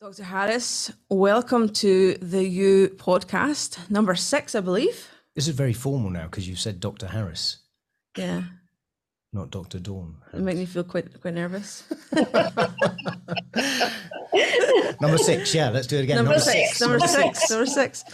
Dr. Harris, welcome to the You podcast, number six, I believe. This is very formal now because you've said Dr. Harris, Yeah, not Dr. Dawn. it made me feel quite quite nervous. Number six, yeah, let's do it again. number, six, number six, number six.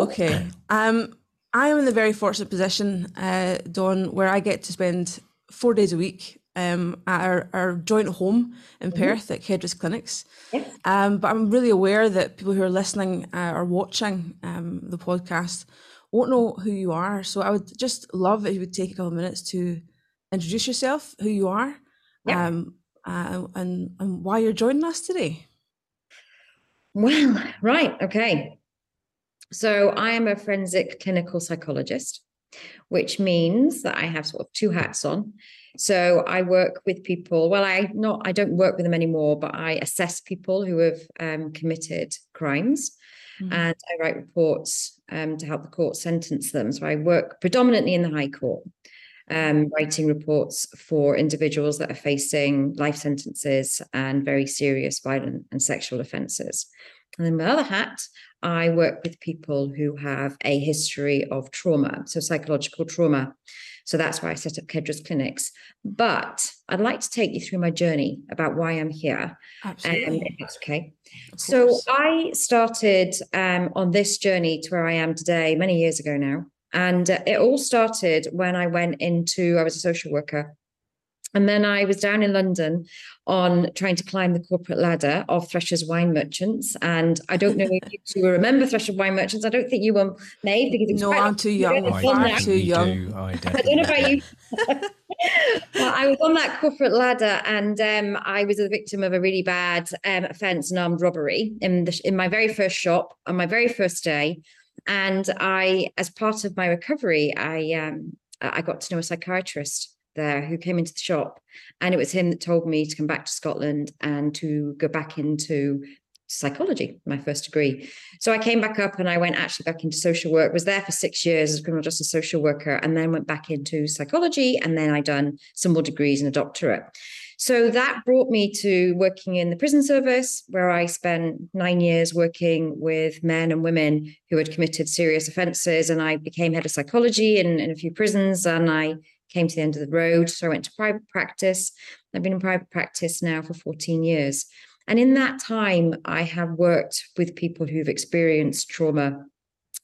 Okay. Um, I am in the very fortunate position, uh, Dawn, where I get to spend four days a week um, at our, our joint home in Perth at Kedras Clinics. Yes. Um, but I'm really aware that people who are listening uh, or watching um, the podcast won't know who you are. So I would just love if you would take a couple of minutes to introduce yourself, who you are, Yeah. um, uh, and, and why you're joining us today. Well, right. Okay. So I am a forensic clinical psychologist, which means that I have sort of two hats on. So I work with people. Well, I not I don't work with them anymore, but I assess people who have um, committed crimes, Mhm. and I write reports um, to help the court sentence them. So I work predominantly in the High Court, um, writing reports for individuals that are facing life sentences and very serious violent and sexual offences. And then my other hat, I work with people who have a history of trauma, so psychological trauma. So that's why I set up Kedras Clinics. But I'd like to take you through my journey about why I'm here, um, Absolutely. if that's okay. So. I started um, on this journey to where I am today many years ago now. And uh, it all started when I went into, I was a social worker. And then I was down in London on trying to climb the corporate ladder of Thresher's Wine Merchants. And I don't know if you two remember Thresher's Wine Merchants. I don't think you were made because it's No, quite I'm too young. Yeah, I it's on that. too young. do. I I don't know about you. well, I was on that corporate ladder, and um, I was a victim of a really bad um, offence, an armed robbery, in the in my very first shop on my very first day. And I, as part of my recovery, I um, I got to know a psychiatrist there who came into the shop, and it was him that told me to come back to Scotland and to go back into psychology, my first degree. So I came back up and I went actually back into social work, was there for six years as a criminal justice social worker, and then went back into psychology. And then I done some more degrees and a doctorate. So that brought me to working in the prison service, where I spent nine years working with men and women who had committed serious offences. And I became head of psychology in, in a few prisons and I came to the end of the road. So I went to private practice. I've been in private practice now for 14 years. And in that time, I have worked with people who've experienced trauma.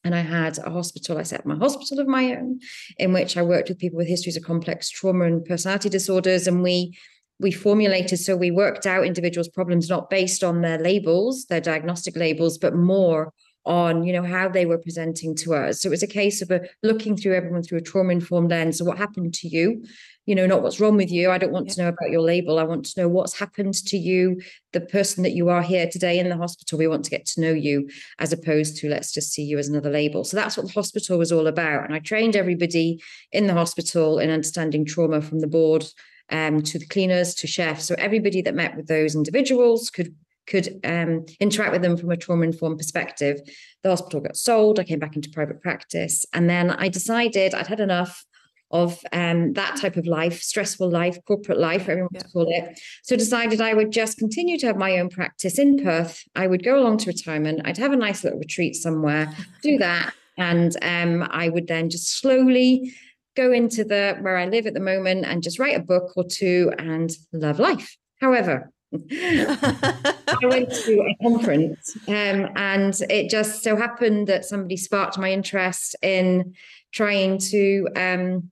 And I had a hospital, I set up my hospital of my own, in which I worked with people with histories of complex trauma and personality disorders. And we we formulated, so we worked out individuals' problems not based on their labels, their diagnostic labels, but more on you know how they were presenting to us. So it was a case of a, looking through everyone through a trauma informed lens. So what happened to you? You know not what's wrong with you. I don't want to know about your label. I want to know what's happened to you the person that you are here today in the hospital. We want to get to know you as opposed to let's just see you as another label. So that's what the hospital was all about. And i trained everybody in the hospital in understanding trauma from the board um, to the cleaners to chefs. So everybody that met with those individuals could could um, interact with them from a trauma informed perspective. The hospital got sold. I came back into private practice. And then I decided I'd had enough of um, that type of life, stressful life, corporate life, whatever everyone wants to call it. So decided I would just continue to have my own practice in Perth. I would go along to retirement. I'd have a nice little retreat somewhere, do that. And um, I would then just slowly go into the where I live at the moment and just write a book or two and love life. However, I went to a conference um, and it just so happened that somebody sparked my interest in trying to, um,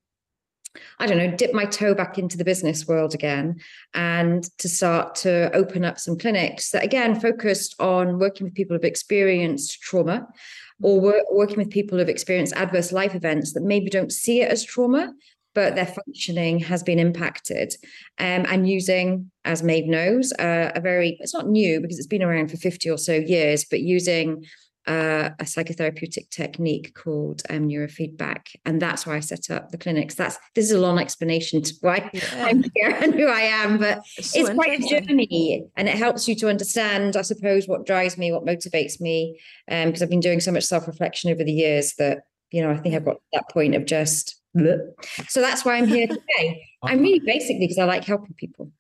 I don't know, dip my toe back into the business world again and to start to open up some clinics that again focused on working with people who've experienced trauma or wor- working with people who've experienced adverse life events that maybe don't see it as trauma but their functioning has been impacted. Um, and using, as Maeve knows, uh, a very, it's not new because it's been around for 50 or so years, but using uh, a psychotherapeutic technique called um, neurofeedback. And that's why I set up the clinics. That's This is a long explanation to why I'm here and who I am, but It's, so it's quite a journey and it helps you to understand, I suppose, what drives me, what motivates me. Um, because I've been doing so much self-reflection over the years that, you know, I think I've got to that point of just. So that's why I'm here today. I'm really basically because I like helping people.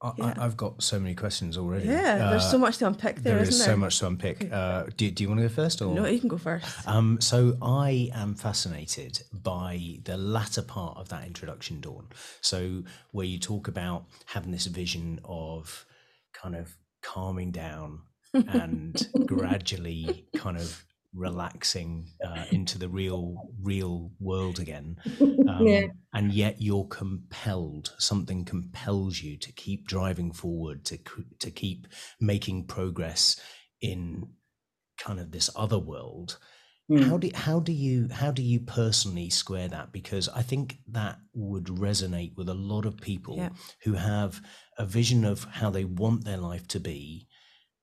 I, Yeah. I, I've got so many questions already. Yeah, there's Uh, so much to unpick there, there isn't is there? so much to unpick. Uh, do, do you want to go first, or No, you can go first. Um, so I am fascinated by the latter part of that introduction, Dawn. So where you talk about having this vision of kind of calming down and gradually kind of relaxing uh, into the real real world again um, Yeah. and yet you're compelled something compels you to keep driving forward to to keep making progress in kind of this other world Mm. how do how do you how do you personally square that because i think that would resonate with a lot of people Yeah. who have a vision of how they want their life to be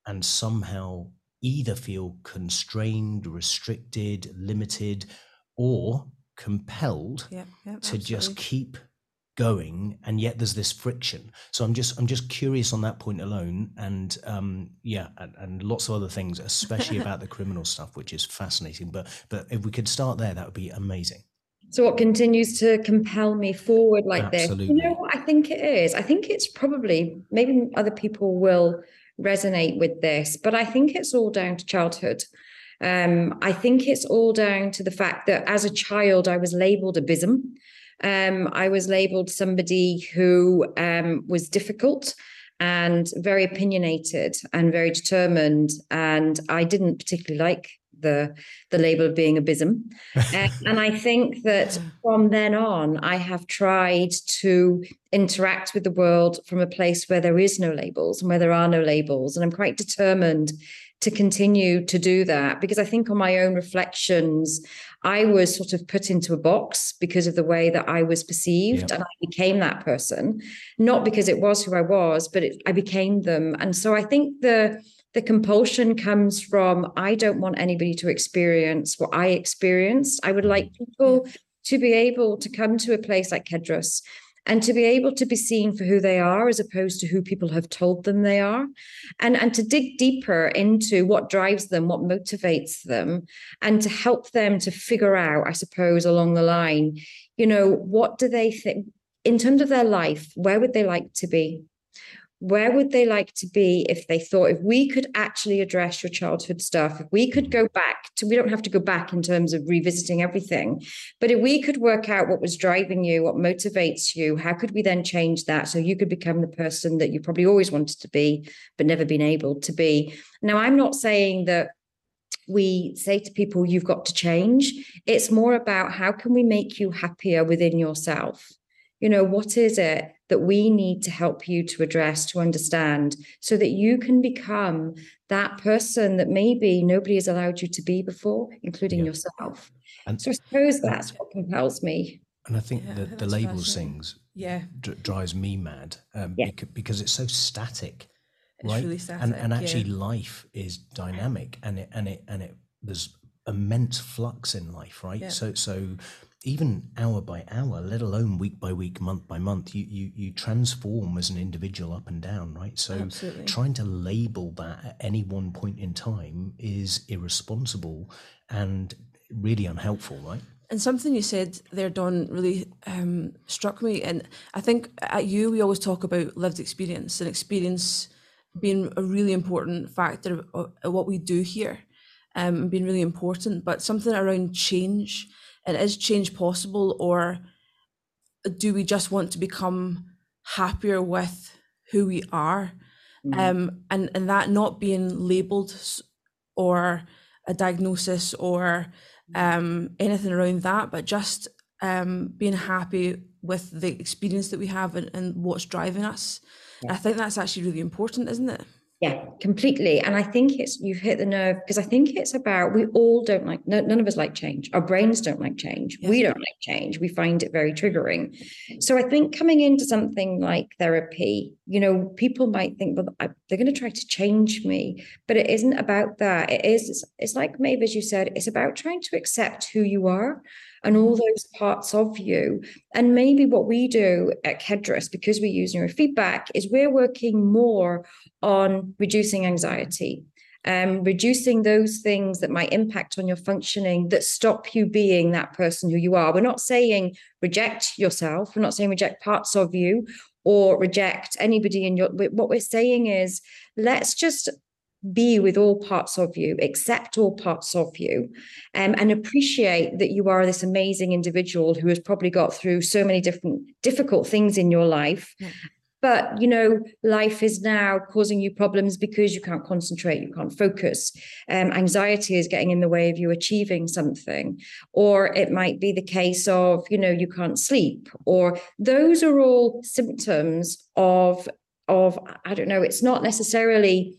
and somehow either feel constrained restricted limited or compelled Yeah, yeah. to just keep going and yet there's this friction so i'm just i'm just curious on that point alone and um yeah and, and lots of other things especially about the criminal stuff which is fascinating but but if we could start there that would be amazing So what continues to compel me forward like this? You know what I think it is? I think it's probably maybe other people will resonate with this, but I think it's all down to childhood. Um, I think it's all down to the fact that as a child I was labeled abysm. Um, I was labeled somebody who um, was difficult and very opinionated and very determined, and I didn't particularly like the the label of being abysm. Uh, and I think that from then on, I have tried to interact with the world from a place where there is no labels and where there are no labels. And I'm quite determined to continue to do that because I think on my own reflections, I was sort of put into a box because of the way that I was perceived, Yeah. and I became that person, not because it was who I was, but it, I became them. And so I think the the compulsion comes from I don't want anybody to experience what I experienced. I would like mm-hmm. people to be able to come to a place like Kedras and to be able to be seen for who they are as opposed to who people have told them they are and and to dig deeper into what drives them what motivates them and to help them to figure out i suppose along the line you know what do they think in terms of their life where would they like to be where would they like to be if they thought if we could actually address your childhood stuff if we could go back to we don't have to go back in terms of revisiting everything but if we could work out what was driving you what motivates you how could we then change that so you could become the person that you probably always wanted to be but never been able to be? Now i'm not saying that we say to people you've got to change. It's more about how can we make you happier within yourself? You know what is it that we need to help you to address to understand so that you can become that person that maybe nobody has allowed you to be before including Yeah. yourself And- so i suppose that's what compels me and i think Yeah, I the, think the labels fascinating. things Yeah, dr- drives me mad um, Yeah. becau- because it's so static it's right really static. and and yeah. actually life is dynamic and it and it and it there's immense flux in life right Yeah. so so even hour by hour let alone week by week month by month you you you transform as an individual up and down right so Absolutely. trying to label that at any one point in time is irresponsible and really unhelpful right And something you said there, Dawn, really um, struck me. And I think at you, we always talk about lived experience and experience being a really important factor of, what we do here um, and being really important. But something around change and is change possible, or do we just want to become happier with who we are? um, and and that not being labeled or a diagnosis or um, anything around that, but just um, being happy with the experience that we have and, and what's driving us. I think that's actually really important, isn't it? Yeah, completely. And I think it's you've hit the nerve because I think it's about we all don't like no, none of us like change. Our brains don't like change. Yeah. We don't like change. We find it very triggering. So I think coming into something like therapy, you know, people might think, well, I, they're going to try to change me, but it isn't about that. It is. It's, it's like maybe as you said, it's about trying to accept who you are and all those parts of you. And maybe what we do at Kedras, because we use neurofeedback, is we're working more on reducing anxiety, um, reducing those things that might impact on your functioning that stop you being that person who you are. We're not saying reject yourself, we're not saying reject parts of you. or reject anybody in your what we're saying is let's just be with all parts of you, accept all parts of you, um, and appreciate that you are this amazing individual who has probably got through so many different difficult things in your life. Yeah. But you know, life is now causing you problems because you can't concentrate, you can't focus. Um, anxiety is getting in the way of you achieving something, or it might be the case of you know you can't sleep, or those are all symptoms of of I don't know. It's not necessarily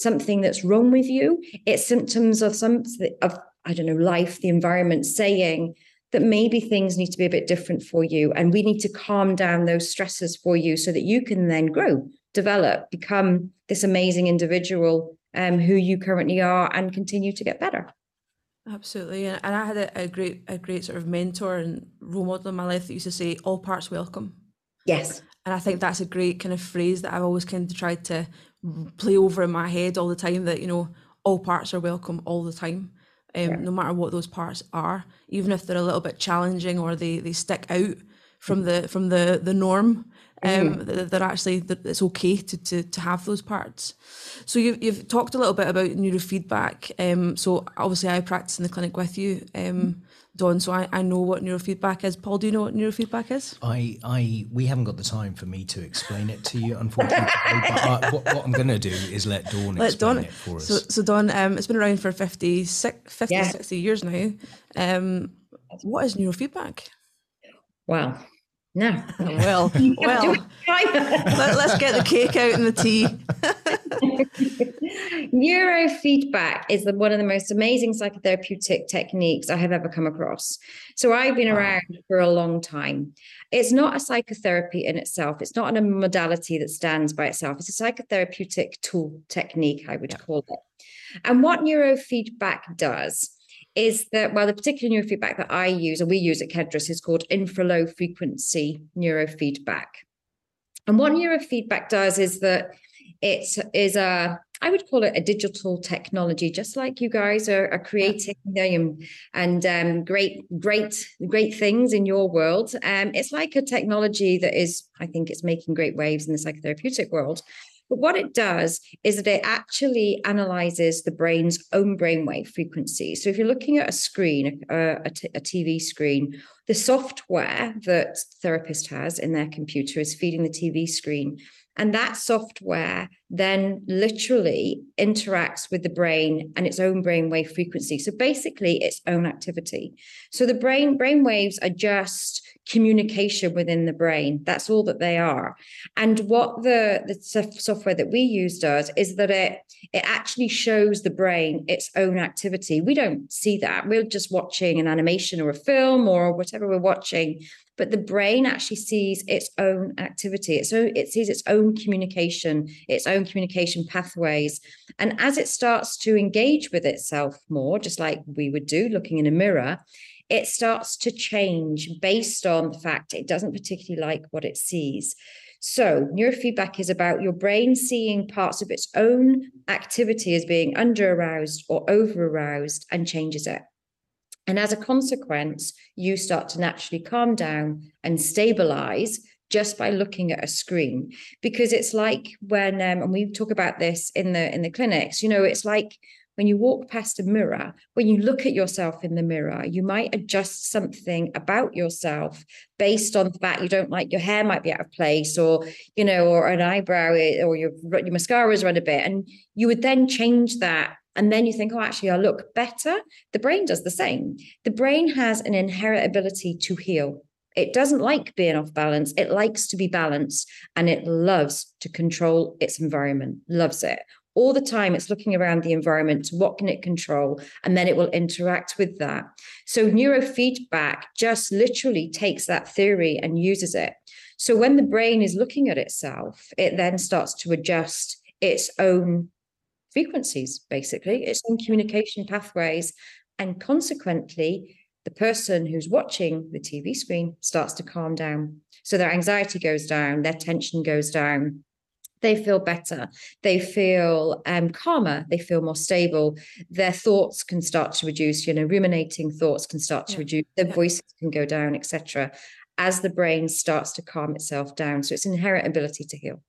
something that's wrong with you. It's symptoms of some of I don't know life, the environment saying that maybe things need to be a bit different for you, and we need to calm down those stresses for you so that you can then grow, develop, become this amazing individual um, who you currently are, and continue to get better. Absolutely, and I had a, a great, a great sort of mentor and role model in my life that used to say, "All parts welcome." Yes, and I think that's a great kind of phrase that I've always kind of tried to play over in my head all the time that you know all parts are welcome all the time um, yeah. no matter what those parts are even if they're a little bit challenging or they they stick out from the from the the norm um mm-hmm. they're actually it's okay to, to to have those parts so you've, you've talked a little bit about neurofeedback um so obviously i practice in the clinic with you um Dawn, so I, I know what neurofeedback is. Paul, do you know what neurofeedback is? I, I we haven't got the time for me to explain it to you, unfortunately. but I, what, what, I'm going to do is let Dawn let explain Dawn, it for us. So, so Dawn, um, it's been around for 50, 50 yeah. 60 years now. Um, what is neurofeedback? Wow. No. well, well. let, us get the cake out and the tea. Neurofeedback is the, one of the most amazing psychotherapeutic techniques I have ever come across. So I've been wow. around for a long time. It's not a psychotherapy in itself. It's not a modality that stands by itself. It's a psychotherapeutic tool technique, I would yeah. call it. And what neurofeedback does is that, well, the particular neurofeedback that I use and we use at Kedras is called infralow frequency neurofeedback. And what neurofeedback does is that it is a I would call it a digital technology, just like you guys are, are creating and, and um, great, great, great things in your world. Um, it's like a technology that is, I think, it's making great waves in the psychotherapeutic world. But what it does is that it actually analyzes the brain's own brainwave frequency. So if you're looking at a screen, a, a, t- a TV screen, the software that therapist has in their computer is feeding the TV screen. And that software then literally interacts with the brain and its own brainwave frequency. So basically, its own activity. So the brain brain waves are just communication within the brain. That's all that they are. And what the, the software that we use does is that it it actually shows the brain its own activity. We don't see that. We're just watching an animation or a film or whatever we're watching. But the brain actually sees its own activity. Own, it sees its own communication, its own communication pathways. And as it starts to engage with itself more, just like we would do looking in a mirror, it starts to change based on the fact it doesn't particularly like what it sees. So, neurofeedback is about your brain seeing parts of its own activity as being under aroused or over aroused and changes it. And as a consequence, you start to naturally calm down and stabilize just by looking at a screen because it's like when um, and we talk about this in the in the clinics you know it's like when you walk past a mirror, when you look at yourself in the mirror, you might adjust something about yourself based on the fact you don't like your hair might be out of place or, you know, or an eyebrow or your, your mascara's run a bit. And you would then change that and then you think, oh, actually, I look better. The brain does the same. The brain has an inherent ability to heal. It doesn't like being off balance. It likes to be balanced and it loves to control its environment, loves it all the time it's looking around the environment what can it control? And then it will interact with that. So neurofeedback just literally takes that theory and uses it. So when the brain is looking at itself it then starts to adjust its own frequencies basically its own communication pathways. And consequently the person who's watching the tv screen starts to calm down. So their anxiety goes down their tension goes down they feel better they feel um, calmer they feel more stable their thoughts can start to reduce you know ruminating thoughts can start to yeah. reduce their yeah. voices can go down etc as the brain starts to calm itself down. So it's inherent ability to heal.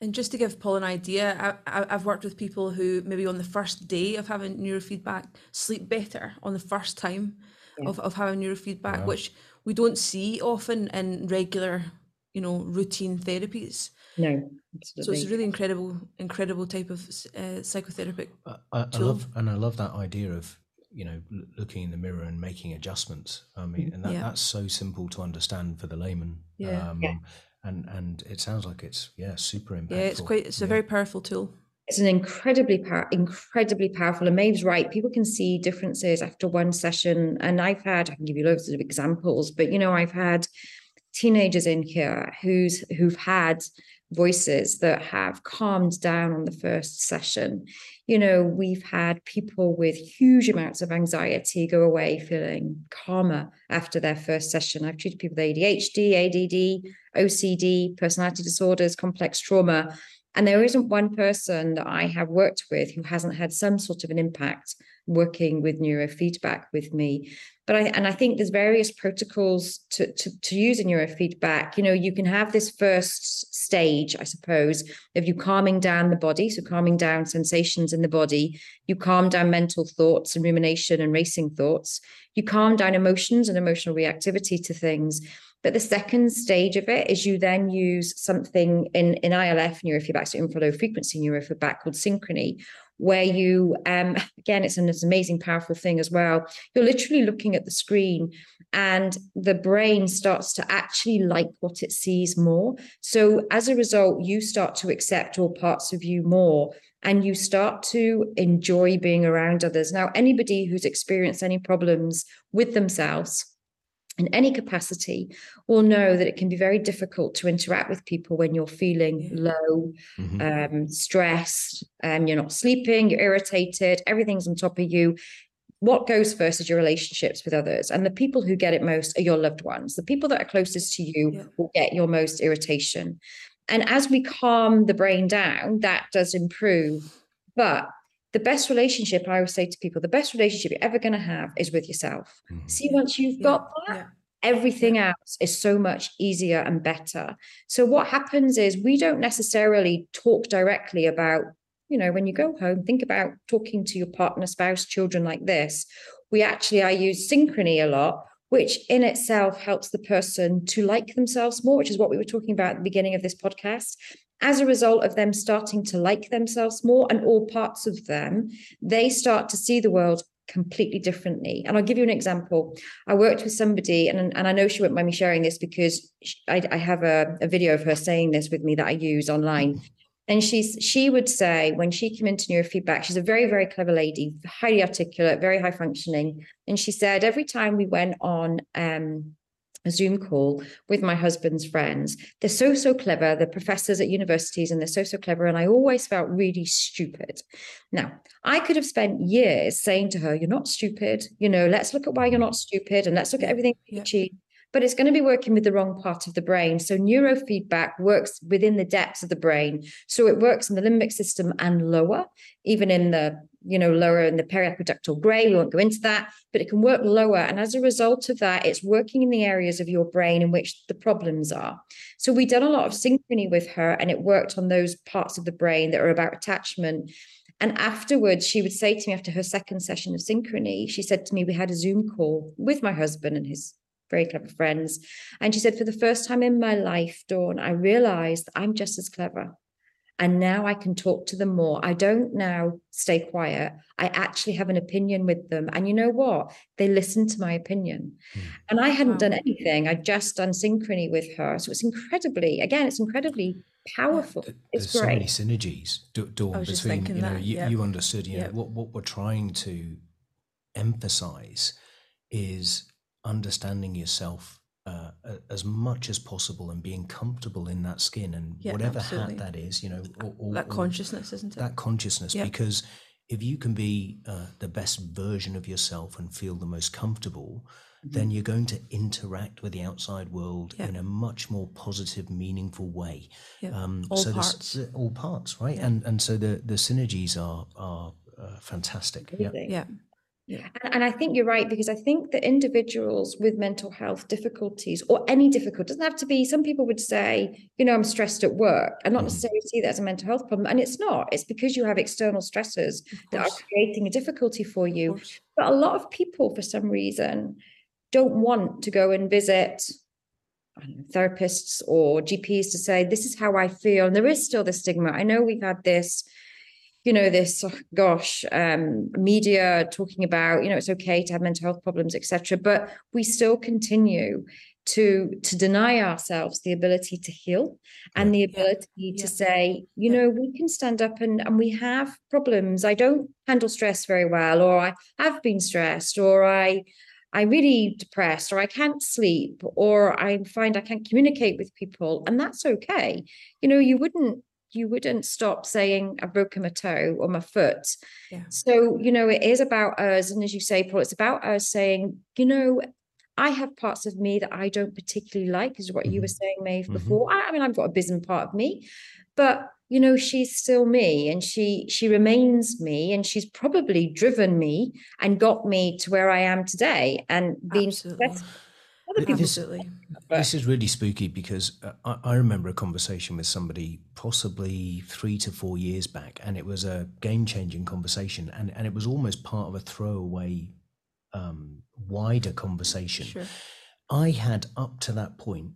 And just to give Paul an idea, I, have worked with people who maybe on the first day of having neurofeedback sleep better on the first time yeah. of, of having neurofeedback, wow. which we don't see often in regular, you know, routine therapies. No, absolutely. So it's a really incredible, incredible type of uh, psychotherapeutic. I, I love, and I love that idea of you know looking in the mirror and making adjustments. I mean, and that, yeah. that's so simple to understand for the layman. Yeah. Um, yeah. And and it sounds like it's yeah super impactful. Yeah, it's quite. It's yeah. a very powerful tool. It's an incredibly power, incredibly powerful. And Maeve's right. People can see differences after one session. And I've had, I can give you loads of examples, but you know, I've had teenagers in here who's who've had voices that have calmed down on the first session. You know, we've had people with huge amounts of anxiety go away feeling calmer after their first session. I've treated people with ADHD, ADD, OCD, personality disorders, complex trauma. And there isn't one person that I have worked with who hasn't had some sort of an impact working with neurofeedback with me but I and I think there's various protocols to, to, to use in neurofeedback. You know, you can have this first stage, I suppose, of you calming down the body, so calming down sensations in the body. You calm down mental thoughts and rumination and racing thoughts. You calm down emotions and emotional reactivity to things. But the second stage of it is you then use something in, in ILF neurofeedback, so infralow frequency neurofeedback called synchrony, where you um, again it's an, it's an amazing powerful thing as well. You're literally looking at the screen and the brain starts to actually like what it sees more. So as a result you start to accept all parts of you more and you start to enjoy being around others. Now anybody who's experienced any problems with themselves in any capacity will know that it can be very difficult to interact with people when you're feeling low, mm-hmm. um, stressed, um, you're not sleeping, you're irritated, everything's on top of you. What goes first is your relationships with others. And the people who get it most are your loved ones. The people that are closest to you yeah. will get your most irritation. And as we calm the brain down, that does improve. But the best relationship I always say to people, the best relationship you're ever going to have is with yourself. Mm-hmm. See, once you've yeah, got that, yeah. everything yeah. else is so much easier and better. So, what happens is we don't necessarily talk directly about, you know, when you go home, think about talking to your partner, spouse, children like this. We actually, I use synchrony a lot, which in itself helps the person to like themselves more, which is what we were talking about at the beginning of this podcast as a result of them starting to like themselves more and all parts of them, they start to see the world completely differently. And I'll give you an example. I worked with somebody, and, and I know she won't mind me sharing this because I, I have a, a video of her saying this with me that I use online. And she's she would say when she came into neurofeedback, she's a very, very clever lady, highly articulate, very high functioning. And she said every time we went on um, a Zoom call with my husband's friends. They're so, so clever. They're professors at universities and they're so, so clever. And I always felt really stupid. Now, I could have spent years saying to her, You're not stupid. You know, let's look at why you're not stupid and let's look at everything you achieved but it's going to be working with the wrong part of the brain. So neurofeedback works within the depths of the brain. So it works in the limbic system and lower, even in the you know lower in the periaqueductal gray. We won't go into that, but it can work lower. And as a result of that, it's working in the areas of your brain in which the problems are. So we done a lot of synchrony with her, and it worked on those parts of the brain that are about attachment. And afterwards, she would say to me after her second session of synchrony, she said to me, We had a Zoom call with my husband and his very clever friends. And she said, For the first time in my life, Dawn, I realized I'm just as clever. And now I can talk to them more. I don't now stay quiet. I actually have an opinion with them. And you know what? They listen to my opinion. Mm. And I hadn't wow. done anything. I'd just done synchrony with her. So it's incredibly, again, it's incredibly powerful. It's There's great. so many synergies, Dawn, between, you know, that. you, yep. you understood, you know, what, what we're trying to emphasize is understanding yourself uh, as much as possible and being comfortable in that skin and yeah, whatever absolutely. hat that is, you know, or, or, that consciousness, isn't it? That consciousness, yeah. because if you can be uh, the best version of yourself and feel the most comfortable, mm-hmm. then you're going to interact with the outside world yeah. in a much more positive, meaningful way. Um, all so parts, all parts, right? And and so the the synergies are are uh, fantastic. Yeah. yeah. Yeah. And, and, I think you're right because I think that individuals with mental health difficulties or any difficulty doesn't have to be. Some people would say, you know, I'm stressed at work, and not mm-hmm. necessarily see that as a mental health problem, and it's not. It's because you have external stressors that are creating a difficulty for you. But a lot of people, for some reason, don't want to go and visit know, therapists or GPs to say, this is how I feel. And there is still the stigma. I know we've had this, you know, this, oh, gosh, um, media talking about, you know, it's okay to have mental health problems, etc. But we still continue to to deny ourselves the ability to heal and the ability yeah. to say you know we can stand up and and we have problems i don't handle stress very well or i have been stressed or i I'm really depressed or I can't sleep or I find I can't communicate with people and that's okay. You know, you wouldn't you wouldn't stop saying I've broken my toe or my foot. Yeah. So, you know, it is about us. And as you say, Paul, it's about us saying, you know, I have parts of me that I don't particularly like, is what mm-hmm. you were saying, Maeve, mm-hmm. before. I, I mean, I've got a abysm part of me, but you know she's still me and she she remains me and she's probably driven me and got me to where i am today and been this, this, is really spooky because uh, I, I, remember a conversation with somebody possibly three to four years back, and it was a game changing conversation, and, and it was almost part of a throwaway, um, wider conversation. Sure. I had up to that point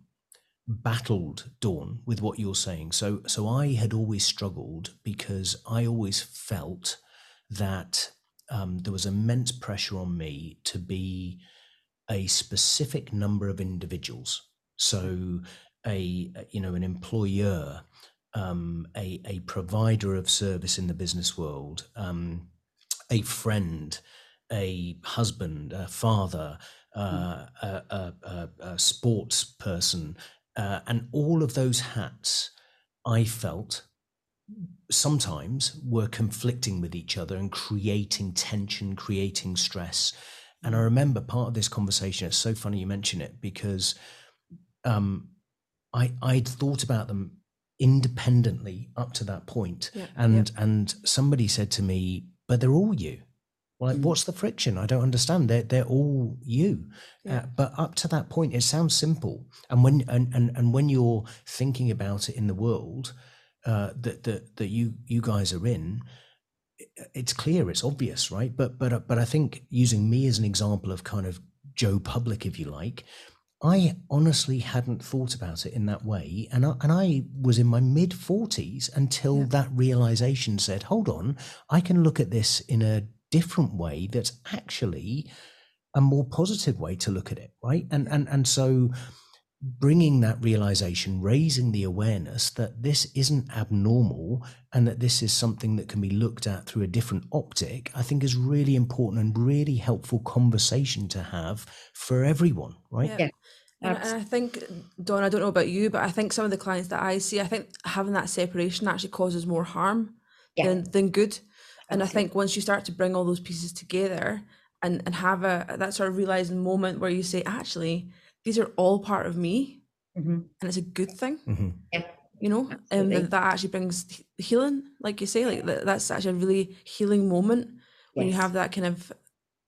battled Dawn with what you're saying. So so I had always struggled because I always felt that um, there was immense pressure on me to be a specific number of individuals. So a you know an employer, um, a a provider of service in the business world, um, a friend, a husband, a father, uh, a, a, a, a, sports person, uh, and all of those hats, I felt sometimes were conflicting with each other and creating tension, creating stress. And I remember part of this conversation, it's so funny you mention it because um, I, I'd thought about them independently up to that point. Yeah, and yeah. and somebody said to me, but they're all you. Like, mm. what's the friction? I don't understand. They're they're all you, yeah. uh, but up to that point, it sounds simple. And when and, and and when you're thinking about it in the world uh, that that that you you guys are in, it's clear, it's obvious, right? But but uh, but I think using me as an example of kind of Joe Public, if you like, I honestly hadn't thought about it in that way, and I, and I was in my mid forties until yeah. that realization said, "Hold on, I can look at this in a different way that's actually a more positive way to look at it right and and and so bringing that realization raising the awareness that this isn't abnormal and that this is something that can be looked at through a different optic i think is really important and really helpful conversation to have for everyone right yeah. And, and I think, Dawn, I don't know about you, but I think some of the clients that I see, I think having that separation actually causes more harm yeah. than, than good and I think once you start to bring all those pieces together and and have a that sort of realizing moment where you say, actually, these are all part of me, mm-hmm. and it's a good thing. Mm-hmm. Yeah. You know, and that, that actually brings healing, like you say, like that, that's actually a really healing moment yes. when you have that kind of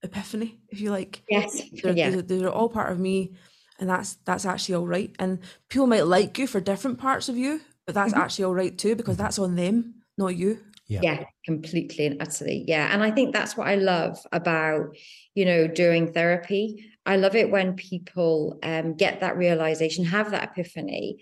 epiphany, if you like. Yes, they're, yeah. they're, they're all part of me, and that's that's actually all right. And people might like you for different parts of you, but that's mm-hmm. actually all right too because that's on them, not you. Yeah. yeah completely and utterly yeah and i think that's what i love about you know doing therapy i love it when people um, get that realization have that epiphany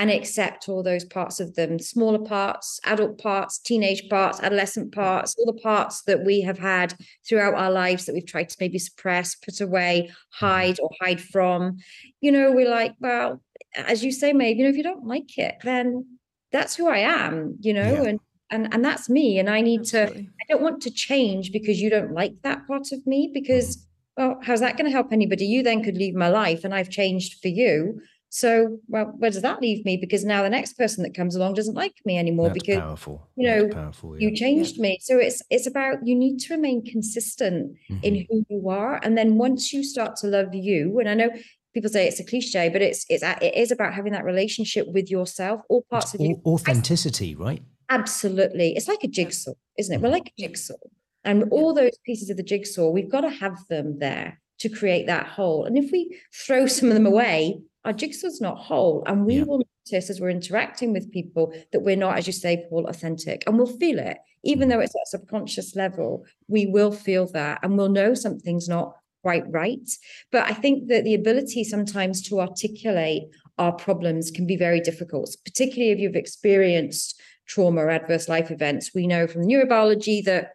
and accept all those parts of them smaller parts adult parts teenage parts adolescent parts all the parts that we have had throughout our lives that we've tried to maybe suppress put away mm-hmm. hide or hide from you know we're like well as you say Maeve, you know if you don't like it then that's who i am you know yeah. and and and that's me and i need Absolutely. to i don't want to change because you don't like that part of me because mm-hmm. Well how's that going to help anybody you then could leave my life and i've changed for you so well where does that leave me because now the next person that comes along doesn't like me anymore that's because powerful. you know powerful, yeah. you changed yeah. me so it's it's about you need to remain consistent mm-hmm. in who you are and then once you start to love you and i know people say it's a cliche but it's it's it is about having that relationship with yourself all parts it's of you authenticity right Absolutely. It's like a jigsaw, isn't it? We're mm-hmm. like a jigsaw. And all those pieces of the jigsaw, we've got to have them there to create that whole. And if we throw some of them mm. away, our jigsaw's not whole. And we yeah. will notice as we're interacting with people that we're not, as you say, Paul, authentic. And we'll feel it. Even mm. though it's at a subconscious level, we will feel that and we'll know something's not quite right. But I think that the ability sometimes to articulate our problems can be very difficult, particularly if you've experienced trauma or adverse life events. We know from neurobiology that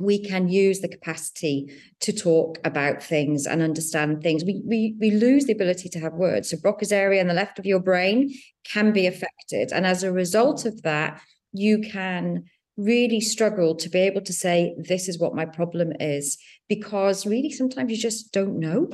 we can use the capacity to talk about things and understand things. We, we, we lose the ability to have words. So Broca's area on the left of your brain can be affected. And as a result of that, you can really struggle to be able to say, this is what my problem is, because really sometimes you just don't know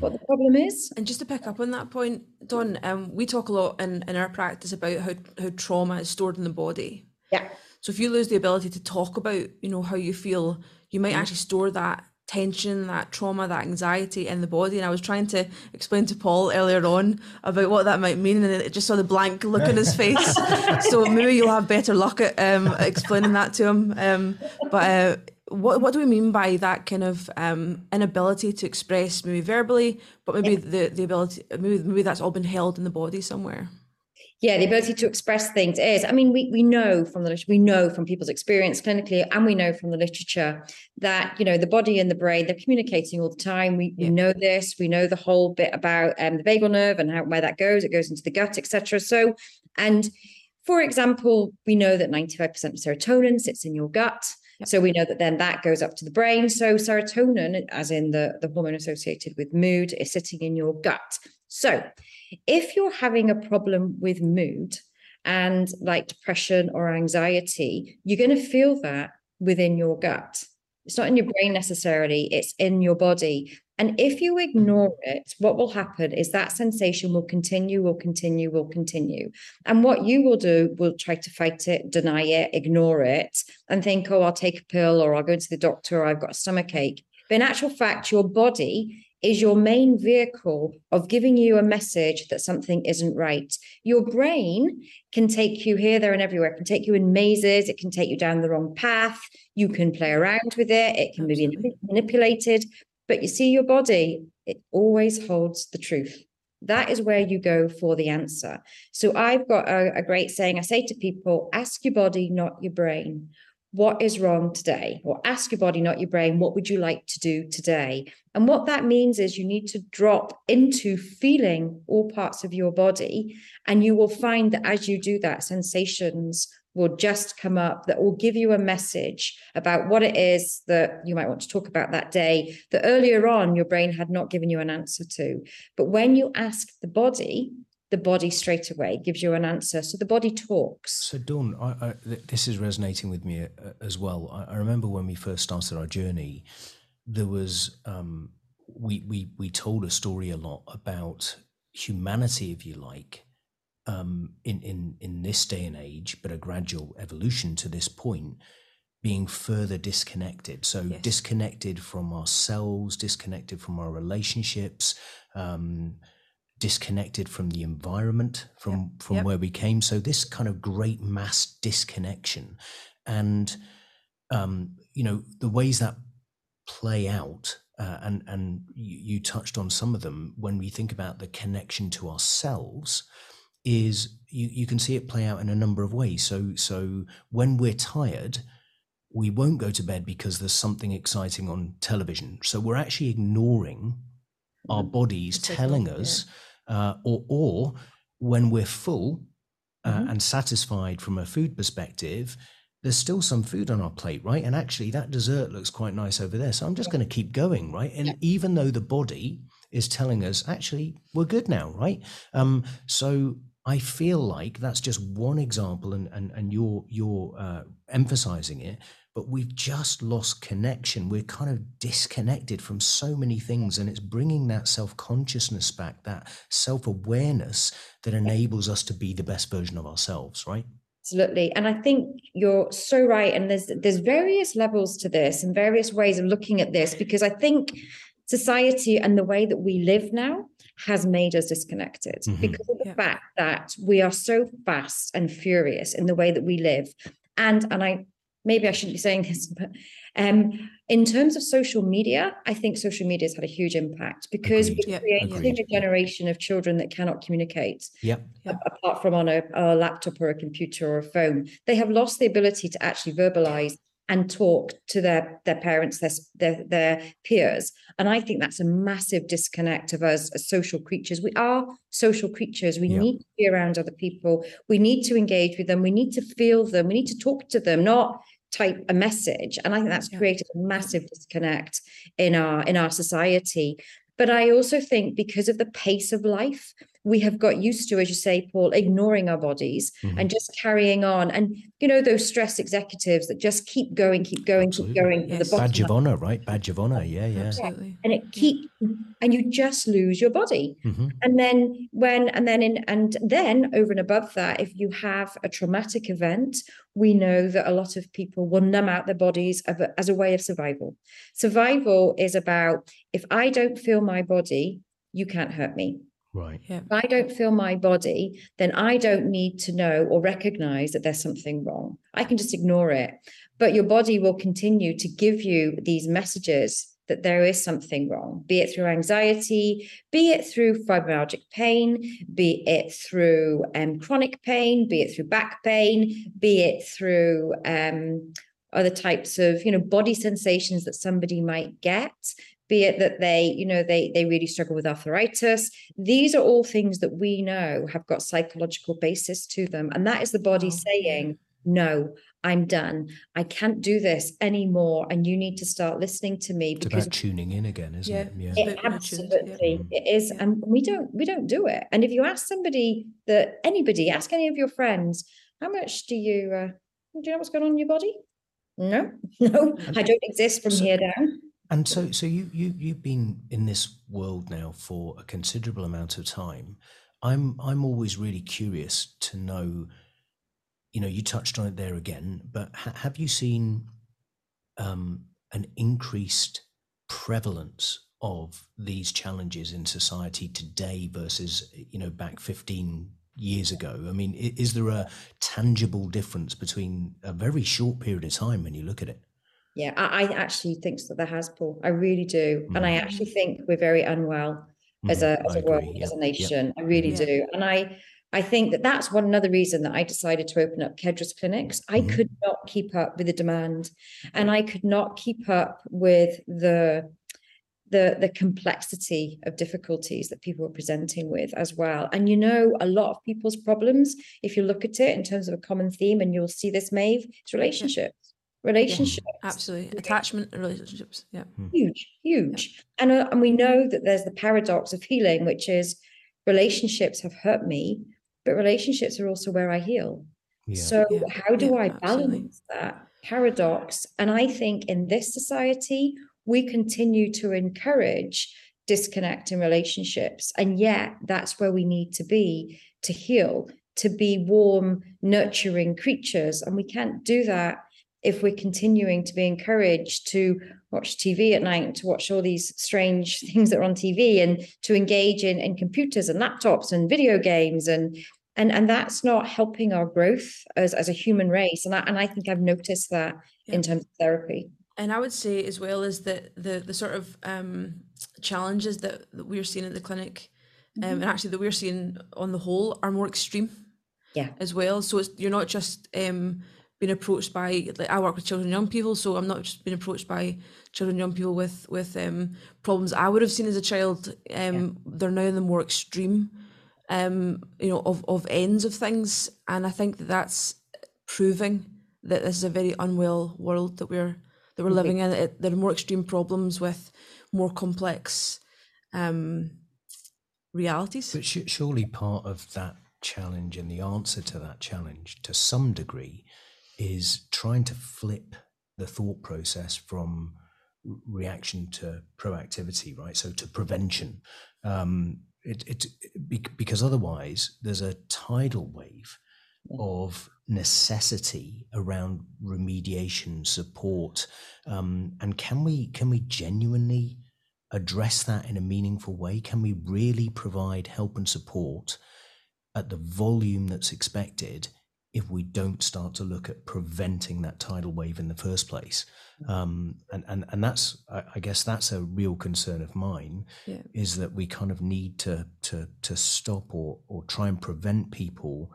what the problem is. And just to pick up on that point, Dawn, um, we talk a lot in, in our practice about how, how trauma is stored in the body. Yeah. So if you lose the ability to talk about, you know, how you feel, you might mm. actually store that tension, that trauma, that anxiety in the body. And I was trying to explain to Paul earlier on about what that might mean, and it just saw the blank look in his face. so maybe you'll have better luck at um, explaining that to him. Um, but uh, what what do we mean by that kind of um, inability to express, maybe verbally, but maybe the the ability, maybe maybe that's all been held in the body somewhere yeah the ability to express things is i mean we, we know from the we know from people's experience clinically and we know from the literature that you know the body and the brain they're communicating all the time we, yeah. we know this we know the whole bit about um, the vagal nerve and how where that goes it goes into the gut etc so and for example we know that 95% of serotonin sits in your gut so we know that then that goes up to the brain. So serotonin, as in the, the hormone associated with mood, is sitting in your gut. So if you're having a problem with mood and like depression or anxiety, you're going to feel that within your gut. It's not in your brain necessarily, it's in your body. And if you ignore it, what will happen is that sensation will continue, will continue, will continue. And what you will do will try to fight it, deny it, ignore it, and think, oh, I'll take a pill or I'll go to the doctor or I've got a stomach ache. But in actual fact, your body is your main vehicle of giving you a message that something isn't right. Your brain can take you here, there, and everywhere. It can take you in mazes. It can take you down the wrong path. You can play around with it. It can be manipulated. But you see, your body, it always holds the truth. That is where you go for the answer. So I've got a, a great saying I say to people ask your body, not your brain what is wrong today? Or ask your body not your brain what would you like to do today? And what that means is you need to drop into feeling all parts of your body and you will find that as you do that sensations will just come up that will give you a message about what it is that you might want to talk about that day that earlier on your brain had not given you an answer to. But when you ask the body the body straight away gives you an answer. So the body talks. So, Dawn, I, I, this is resonating with me uh, as well. I, I, remember when we first started our journey, there was um, we we we told a story a lot about humanity, if you like, um, in in in this day and age, but a gradual evolution to this point being further disconnected. So yes. disconnected from ourselves, disconnected from our relationships. Um, disconnected from the environment from yep. from yep. where we came so this kind of great mass disconnection and um, you know the ways that play out uh, and and you, you, touched on some of them when we think about the connection to ourselves is you, you can see it play out in a number of ways so so when we're tired we won't go to bed because there's something exciting on television so we're actually ignoring our mm-hmm. bodies telling us yeah uh, or, or when we're full uh, mm-hmm. and satisfied from a food perspective, there's still some food on our plate, right? And actually, that dessert looks quite nice over there. So I'm just yeah. going to keep going, right? And yeah. even though the body is telling us, actually, we're good now, right? Um, so I feel like that's just one example, and and and you're you're uh, emphasizing it but we've just lost connection. We're kind of disconnected from so many things, and it's bringing that self consciousness back, that self awareness that enables us to be the best version of ourselves, right? Absolutely, and I think you're so right. And there's there's various levels to this and various ways of looking at this because I think society and the way that we live now has made us disconnected mm-hmm. because of the yeah. fact that we are so fast and furious in the way that we live and and i maybe I shouldn't be saying this, but um, in terms of social media, I think social media has had a huge impact because Agreed. we're creating agreed. a generation of children that cannot communicate. Yeah. a- apart from on a, a laptop or a computer or a phone. They have lost the ability to actually verbalize and talk to their their parents, their, their their peers. And I think that's a massive disconnect of us as social creatures. We are social creatures. We Yeah. need to be around other people. We need to engage with them. We need to feel them. We need to talk to them, not type a message. And I think that's created a massive disconnect in our in our society. But I also think because of the pace of life, we have got used to, as you say, Paul, ignoring our bodies Mhm. and just carrying on. And you know, those stress executives that just keep going, keep going, Absolutely. keep going. Yes. The Badge of honor, right? Badge of honor. Yeah, yeah. Absolutely. and it keep and you just lose your body hmm and then when and then in and then over and above that if you have a traumatic event we know that a lot of people will numb out their bodies of as a way of survival survival is about if i don't feel my body you can't hurt me Right. Yeah. if I don't feel my body, then I don't need to know or recognize that there's something wrong. I can just ignore it. But your body will continue to give you these messages that there is something wrong, be it through anxiety, be it through fibromyalgic pain, be it through um, chronic pain, be it through back pain, be it through um, other types of you know body sensations that somebody might get be it that they you know they they really struggle with arthritis these are all things that we know have got psychological basis to them and that is the body Wow, yeah. saying no i'm done i can't do this anymore and you need to start listening to me It's because about tuning in again, isn't Yeah. it? Yeah. It absolutely yeah. it is Yeah. and we don't we don't do it and if you ask somebody that anybody ask any of your friends how much do you uh, do you know what's going on in your body no no i don't exist from So- here down And so, so you you you've been in this world now for a considerable amount of time. I'm I'm always really curious to know. You know, you touched on it there again, but ha- have you seen um, an increased prevalence of these challenges in society today versus you know back 15 years ago? I mean, is there a tangible difference between a very short period of time when you look at it? Yeah, I, I actually think that there has, Paul. I really do, and I Mhm. actually think we're very unwell as Mhm, a as I a world, agree, as yeah, a yeah. nation. I really Yeah. do, and I I think that that's one another reason that I decided to open up Kedras clinics. I Mhm. could not keep up with the demand, and I could not keep up with the the the complexity of difficulties that people were presenting with as well. And you know, a lot of people's problems, if you look at it in terms of a common theme, and you'll see this, Maeve, it's relationships. Relationships Absolutely. Attachment and relationships. Yeah. huge huge and uh, and we know that there's the paradox of healing which is relationships have hurt me but relationships are also where i heal Yeah. so Yeah, how do yeah, i absolutely. balance that paradox and i think in this society we continue to encourage disconnect in relationships and yet that's where we need to be to heal to be warm nurturing creatures and we can't do that if we're continuing to be encouraged to watch TV at night, to watch all these strange things that are on TV, and to engage in, in computers and laptops and video games, and and and that's not helping our growth as, as a human race. And I and I think I've noticed that Yeah. in terms of therapy. And I would say as well is that the the sort of um, challenges that, that we're seeing at the clinic, um, and actually that we're seeing on the whole are more extreme. Yeah. As well, so it's, you're not just um, being approached by like I work with children and young people, so I'm not just being approached by children and young people with with um, problems I would have seen as a child. Um, They're now in the more extreme, um, you know, of of ends of things, and I think that that's proving that this is a very unwell world that we're that we're living in. It, there are more extreme problems with more complex um, realities. But sh- surely part of that challenge and the answer to that challenge, to some degree, is trying to flip the thought process from reaction to proactivity, right? So to prevention. Um, it, it, bec- because otherwise, there's a tidal wave of necessity around remediation support um, and can we can we genuinely address that in a meaningful way can we really provide help and support at the volume that's expected if we don't start to look at preventing that tidal wave in the first place. Um, and, and, and that's, I guess that's a real concern of mine yeah. is that we kind of need to, to, to stop or, or try and prevent people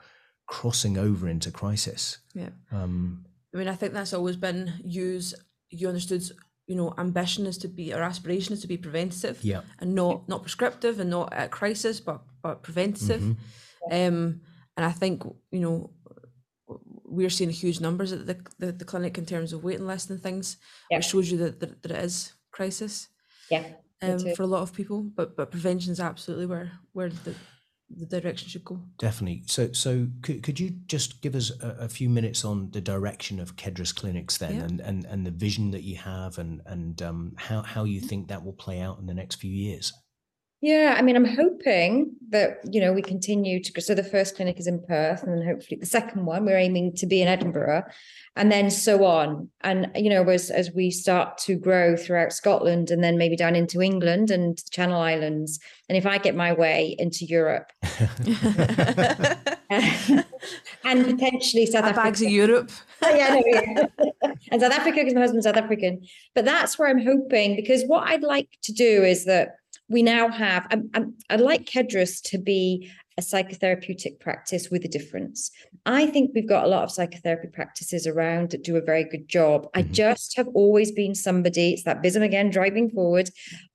crossing over into crisis. Yeah. Um, I mean, I think that's always been used, you understood, you know, ambition is to be, or aspiration is to be preventative yeah. and not, not prescriptive and not at crisis, but, but preventative. Mm-hmm. Um, and I think, you know, we're seeing huge numbers at the, the, the clinic in terms of waiting lists and things, yeah. which shows you that, that, that it is crisis. Yeah. Um, for a lot of people, but but prevention is absolutely where where the the direction should go. Definitely. So, so could, could you just give us a, a few minutes on the direction of Kedras Clinics then, yeah. and, and and the vision that you have, and and um, how how you think that will play out in the next few years? Yeah, I mean, I'm hoping that you know we continue to. So the first clinic is in Perth, and then hopefully the second one we're aiming to be in Edinburgh, and then so on. And you know, as as we start to grow throughout Scotland, and then maybe down into England and Channel Islands, and if I get my way into Europe, and potentially South Africa. Bags of Europe. yeah, no, yeah. and South Africa because my husband's South African. But that's where I'm hoping because what I'd like to do is that we now have, I'm, I'm, I'd like Kedras to be a psychotherapeutic practice with a difference. I think we've got a lot of psychotherapy practices around that do a very good job. Mm-hmm. I just have always been somebody, it's that BISM again, driving forward,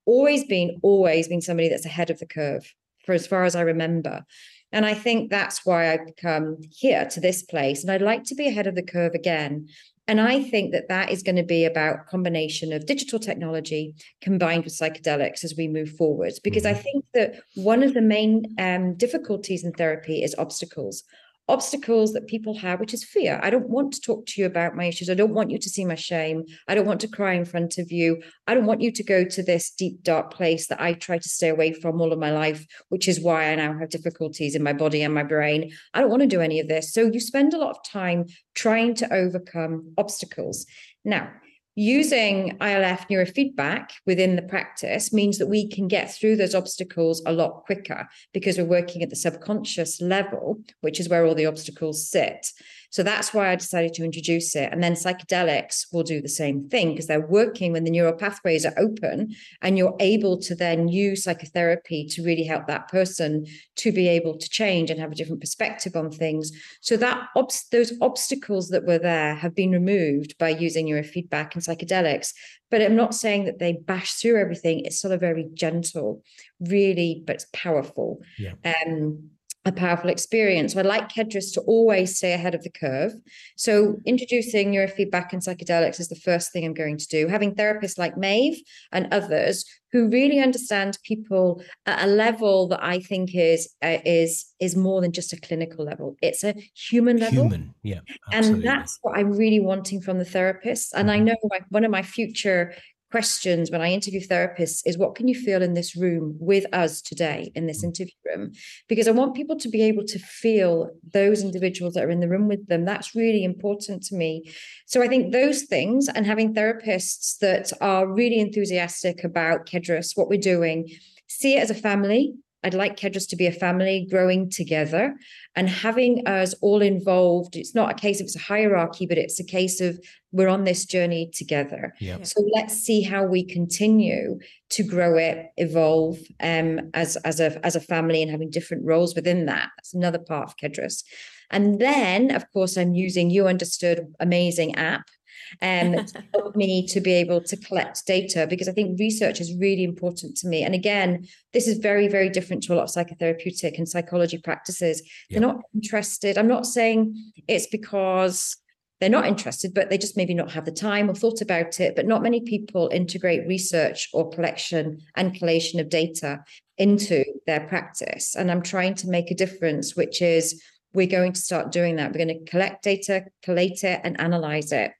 always been, always been somebody that's ahead of the curve for as far as I remember. And I think that's why I've come here to this place. And I'd like to be ahead of the curve again and I think that that is going to be about combination of digital technology combined with psychedelics as we move forward. Because mm-hmm. I think that one of the main um, difficulties in therapy is obstacles obstacles that people have, which is fear. I don't want to talk to you about my issues. I don't want you to see my shame. I don't want to cry in front of you. I don't want you to go to this deep, dark place that I try to stay away from all of my life, which is why I now have difficulties in my body and my brain. I don't want to do any of this. So you spend a lot of time trying to overcome obstacles. Now, using ILF neurofeedback within the practice means that we can get through those obstacles a lot quicker because we're working at the subconscious level, which is where all the obstacles sit. So that's why I decided to introduce it. And then psychedelics will do the same thing because they're working when the neural pathways are open and you're able to then use psychotherapy to really help that person to be able to change and have a different perspective on things. So that those obstacles that were there have been removed by using neurofeedback and psychedelics. But I'm not saying that they bash through everything. It's sort of very gentle, really, but it's powerful. Yeah. Um, a powerful experience. So I'd like Kedras to always stay ahead of the curve. So introducing neurofeedback and psychedelics is the first thing I'm going to do. Having therapists like Maeve and others who really understand people at a level that I think is uh, is is more than just a clinical level. It's a human level. Human, yeah. Absolutely. And that's what I'm really wanting from the therapists. And mm-hmm. I know like one of my future questions when I interview therapists is what can you feel in this room with us today in this mm. interview room? Because I want people to be able to feel those individuals that are in the room with them. That's really important to me. So I think those things and having therapists that are really enthusiastic about Kedras, what we're doing, see it as a family. I'd like Kedras to be a family growing together and having us all involved. It's not a case of it's a hierarchy, but it's a case of we're on this journey together. Yep. So let's see how we continue to grow it, evolve um, as as a as a family, and having different roles within that. That's another part of Kedras. And then, of course, I'm using You Understood amazing app um, to help me to be able to collect data because I think research is really important to me. And again, this is very, very different to a lot of psychotherapeutic and psychology practices. They're not interested. I'm not saying it's because they're not interested, but they just maybe not have the time or thought about it. But not many people integrate research or collection and collation of data into their practice. And I'm trying to make a difference, which is we're going to start doing that. We're going to collect data, collate it, and analyze it.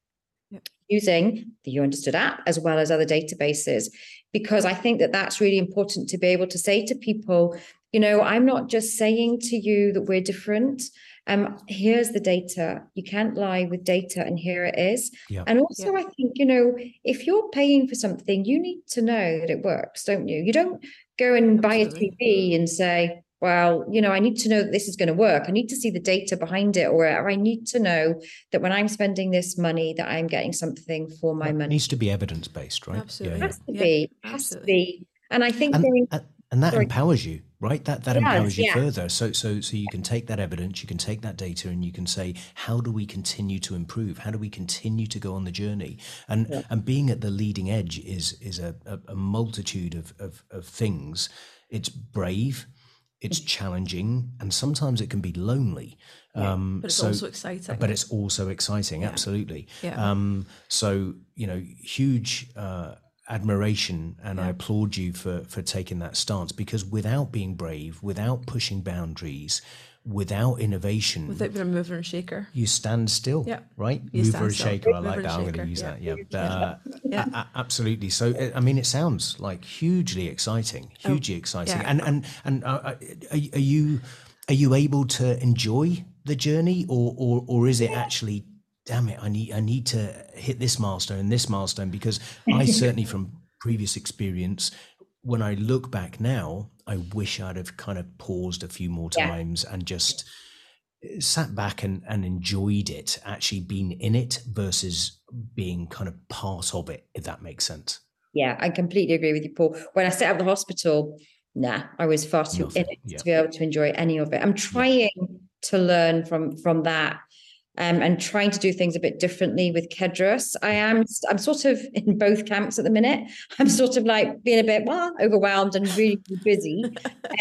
Using the You Understood app as well as other databases. Because I think that that's really important to be able to say to people, you know, I'm not just saying to you that we're different um, here's the data. You can't lie with data, and here it is. Yeah. And also, yeah. I think, you know, if you're paying for something, you need to know that it works, don't you? You don't go and Absolutely. buy a TV and say, well, you know, I need to know that this is going to work. I need to see the data behind it, or, or I need to know that when I'm spending this money, that I'm getting something for my It money. needs to be evidence based, right? Absolutely. It has to Yeah, be, it has to absolutely. be. And I think and, going- and, and that Sorry. empowers you right that that It does, empowers you yeah. further so so so you can take that evidence you can take that data and you can say how do we continue to improve how do we continue to go on the journey and Yeah. and being at the leading edge is is a, a, a multitude of, of of things it's brave it's challenging and sometimes it can be lonely Yeah. um But it's so also exciting. but it's also exciting Yeah. absolutely yeah. um, so you know, huge uh, admiration, and I applaud you for for taking that stance because without being brave, without pushing boundaries, without innovation, Without being a mover and shaker. you stand still. Yeah. Right, You mover and still. shaker. I like and that. I'm going to use yeah. that. Yeah, Yeah. Uh, Yeah. a- a- absolutely. So, uh, I mean, it sounds like hugely exciting, hugely exciting. Oh, yeah. And and and uh, uh, are, are you are you able to enjoy the journey, or or or is it actually? Damn it! I need I need to hit this milestone and this milestone because I certainly from previous experience, when I look back now, I wish I'd have kind of paused a few more Yeah. times and just eh, sat back and, and enjoyed it, actually being in it versus being kind of part of it, if that makes sense. Yeah, I completely agree with you, Paul. When I set out the hospital, nah, I was far too Nothing, in it yeah. to be able to enjoy any of it. I'm trying to learn from from that. Um, and trying to do things a bit differently with Kedras. I am I'm sort of in both camps at the minute. I'm sort of like being a bit well overwhelmed and really busy.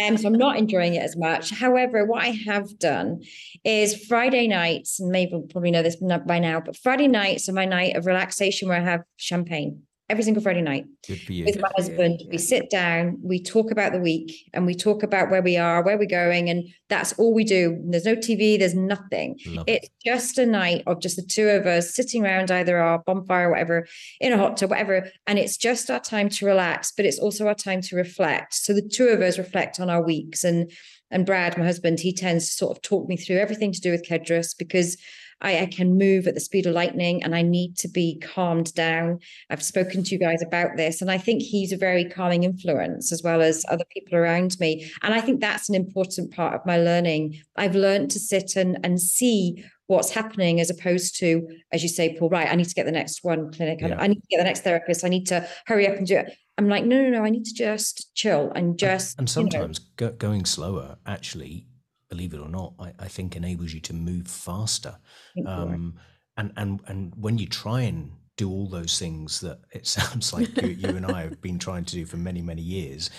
Um, so I'm not enjoying it as much. However, what I have done is Friday nights, and maybe probably know this by now, but Friday nights are my night of relaxation where I have champagne every single Friday night Good for you. with my Good for you, husband. yeah. We sit down, we talk about the week, and we talk about where we are, where we're going, and that's all we do. There's no TV, there's nothing. Love it. It's just a night of just the two of us sitting around either our bonfire or whatever, in a hot tub, whatever. And it's just our time to relax, but it's also our time to reflect. So the two of us reflect on our weeks. And and Brad, my husband, he tends to sort of talk me through everything to do with Kedras because I, I can move at the speed of lightning and I need to be calmed down. I've spoken to you guys about this, and I think he's a very calming influence as well as other people around me. And I think that's an important part of my learning. I've learned to sit and, and see what's happening as opposed to, as you say, Paul, right, I need to get the next one clinic. I- Yeah. I need to get the next therapist. I need to hurry up and do it. I'm like, no, no, no, I need to just chill and just. and you know, sometimes go, going slower actually believe it or not I, I think enables you to move faster think you're right. um, and and and when you try and do all those things that it sounds like you, you and I have been trying to do for many many years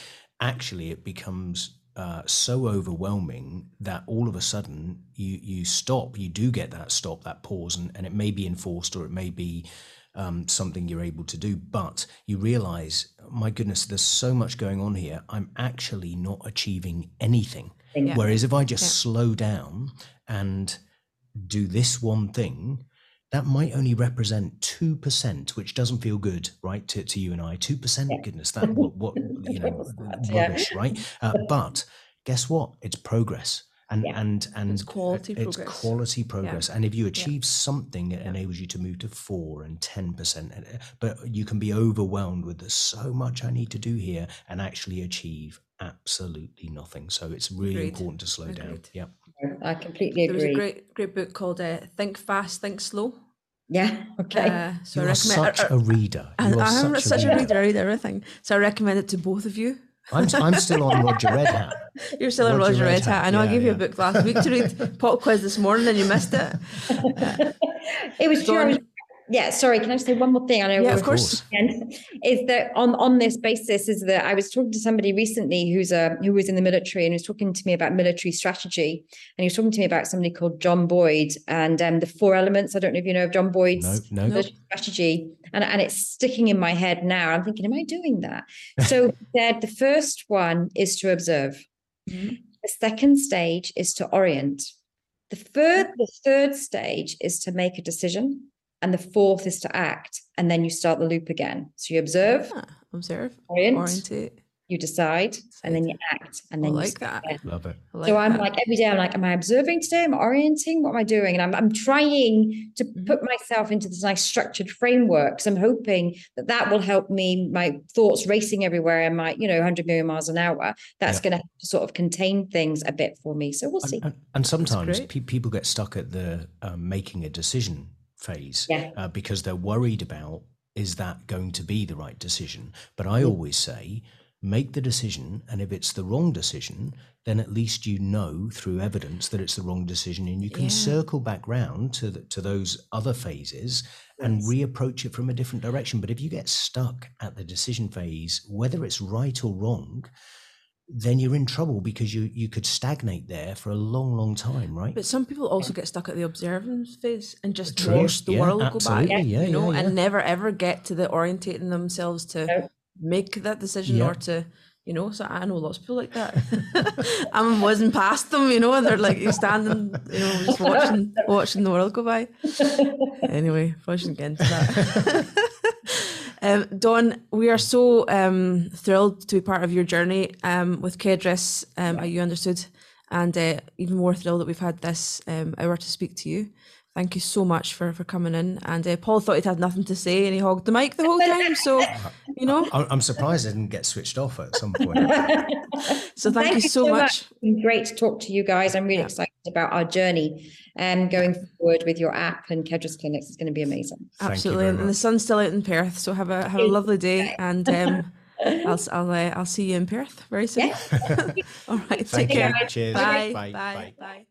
actually it becomes uh, so overwhelming that all of a sudden you you stop you do get that stop that pause and, and it may be enforced or it may be um, something you're able to do but you realize my goodness there's so much going on here i'm actually not achieving anything Yeah. whereas if i just Yeah. slow down and do this one thing that might only represent 2% which doesn't feel good right to, to you and i 2% Yeah. goodness that what, what you know? Yeah. rubbish right uh, but guess what it's progress and Yeah. and and It's quality it's progress. quality progress and if you achieve something it enables you to move to 4 and 10% uh, but you can be overwhelmed with there's so much i need to do here and actually achieve absolutely nothing so it's really Agreed. important to slow down Agreed. yeah I completely There was a great great book called uh, Think Fast, Think Slow. yeah. Okay. Uh, so you I recommend. such I, a reader I, you are I'm such, such a a reader, reader. I read everything. So I recommend it to both of you. I'm, I'm still on roger red hat You're still on Roger Roger Red Red Hat. Hat, I know I yeah, gave you a book last week to read pop quiz this morning and you missed it. it was true. I was- Dawn- Yeah, sorry. Can I just say one more thing? I know Yeah, of course. And is that on on this basis is that I was talking to somebody recently who's a who was in the military and he was talking to me about military strategy and he was talking to me about somebody called John Boyd and um, the four elements. I don't know if you know of John Boyd's no no military strategy and and it's sticking in my head now. I'm thinking, am I doing that? So said the first one is to observe. Mhm. The second stage is to orient. The third the third stage is to make a decision. And the fourth is to act. And then you start the loop again. So you observe, Ah, observe, orient, orientate. you decide, and then you act, and then you like say, that. yeah. Love it. I so I'm that. like every day I'm like, am I observing today? I'm I orienting? What am I doing? And I'm I'm trying to Mhm. put myself into this nice structured framework. because I'm hoping that that will help me. My thoughts racing everywhere, and my you know 100 million miles an hour. That's Yeah. going to sort of contain things a bit for me. So we'll see. And, and, and sometimes pe- people get stuck at the um, making a decision phase Yeah. uh, because they're worried about is that going to be the right decision. But I Mm. always say, make the decision, and if it's the wrong decision, then at least you know through evidence that it's the wrong decision, and you can Yeah. circle back round to the, to those other phases and Yes. reapproach it from a different direction. But if you get stuck at the decision phase, whether it's right or wrong, then you're in trouble because you you could stagnate there for a long, long time, right? But some people also get stuck at the observance phase and just True. watch the Yeah, world go by, Yeah, you know, yeah, yeah. and never ever get to the orientating themselves to make that decision Yeah. or to, you know. So I know lots of people like that. I'm whizzing past them, you know, and they're like you standing, you know, just watching watching the world go by. Anyway, probably shouldn't get into that. Um, Dawn, we are so um, thrilled to be part of your journey um, with Kedras um, at You Understood, and uh, even more thrilled that we've had this um, hour to speak to you. Thank you so much for for coming in. And uh, Paul thought he'd had nothing to say, and he hogged the mic the whole time. So, you know, I- I'm surprised I didn't get switched off at some point. so thank, you so much. It's been great to talk to you guys. I'm really Yeah. excited about our journey and going forward with your app and Kedras Clinics. It's going to be amazing. Absolutely, and the sun's still out in Perth. So have a have a lovely day, and um, I'll s- I'll uh, I'll see you in Perth very soon. Yeah. All right, take Thank you. care. Cheers. Bye. Bye. Bye. Bye. Bye.